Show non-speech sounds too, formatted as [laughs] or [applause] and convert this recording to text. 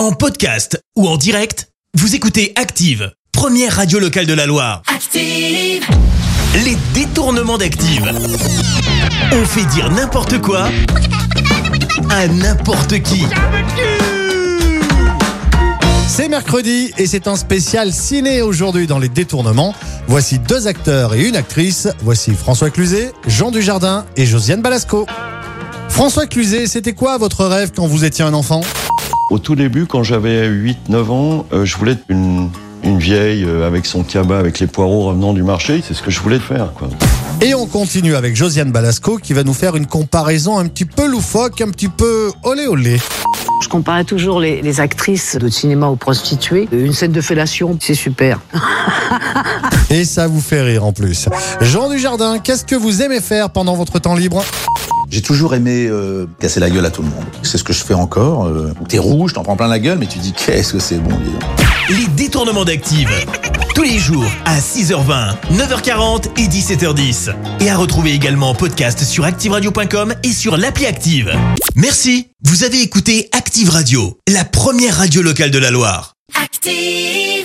En podcast ou en direct, vous écoutez Active, première radio locale de la Loire. Active, Les détournements d'Active. On fait dire n'importe quoi à n'importe qui. C'est mercredi et c'est un spécial ciné aujourd'hui dans les détournements. Voici deux acteurs et une actrice. Voici François Cluzet, Jean Dujardin et Josiane Balasco. François Cluzet, c'était quoi votre rêve quand vous étiez un enfant? Au tout début, quand j'avais 8-9 ans, euh, je voulais être une, une vieille euh, avec son cabas, avec les poireaux revenant du marché. C'est ce que je voulais faire. Quoi. Et on continue avec Josiane Balasco qui va nous faire une comparaison un petit peu loufoque, un petit peu olé olé. Je comparais toujours les, les actrices de cinéma aux prostituées. Une scène de fellation, c'est super. [laughs] Et ça vous fait rire en plus. Jean Dujardin, qu'est-ce que vous aimez faire pendant votre temps libre? J'ai toujours aimé euh, casser la gueule à tout le monde. C'est ce que je fais encore. Euh, T'es rouge, t'en prends plein la gueule, mais tu dis qu'est-ce que c'est bon. dis donc. Les détournements d'Active. Tous les jours à 6h20, 9h40 et 17h10. Et à retrouver également en podcast sur ActiveRadio.com et sur l'appli Active. Merci. Vous avez écouté Active Radio, la première radio locale de la Loire. active.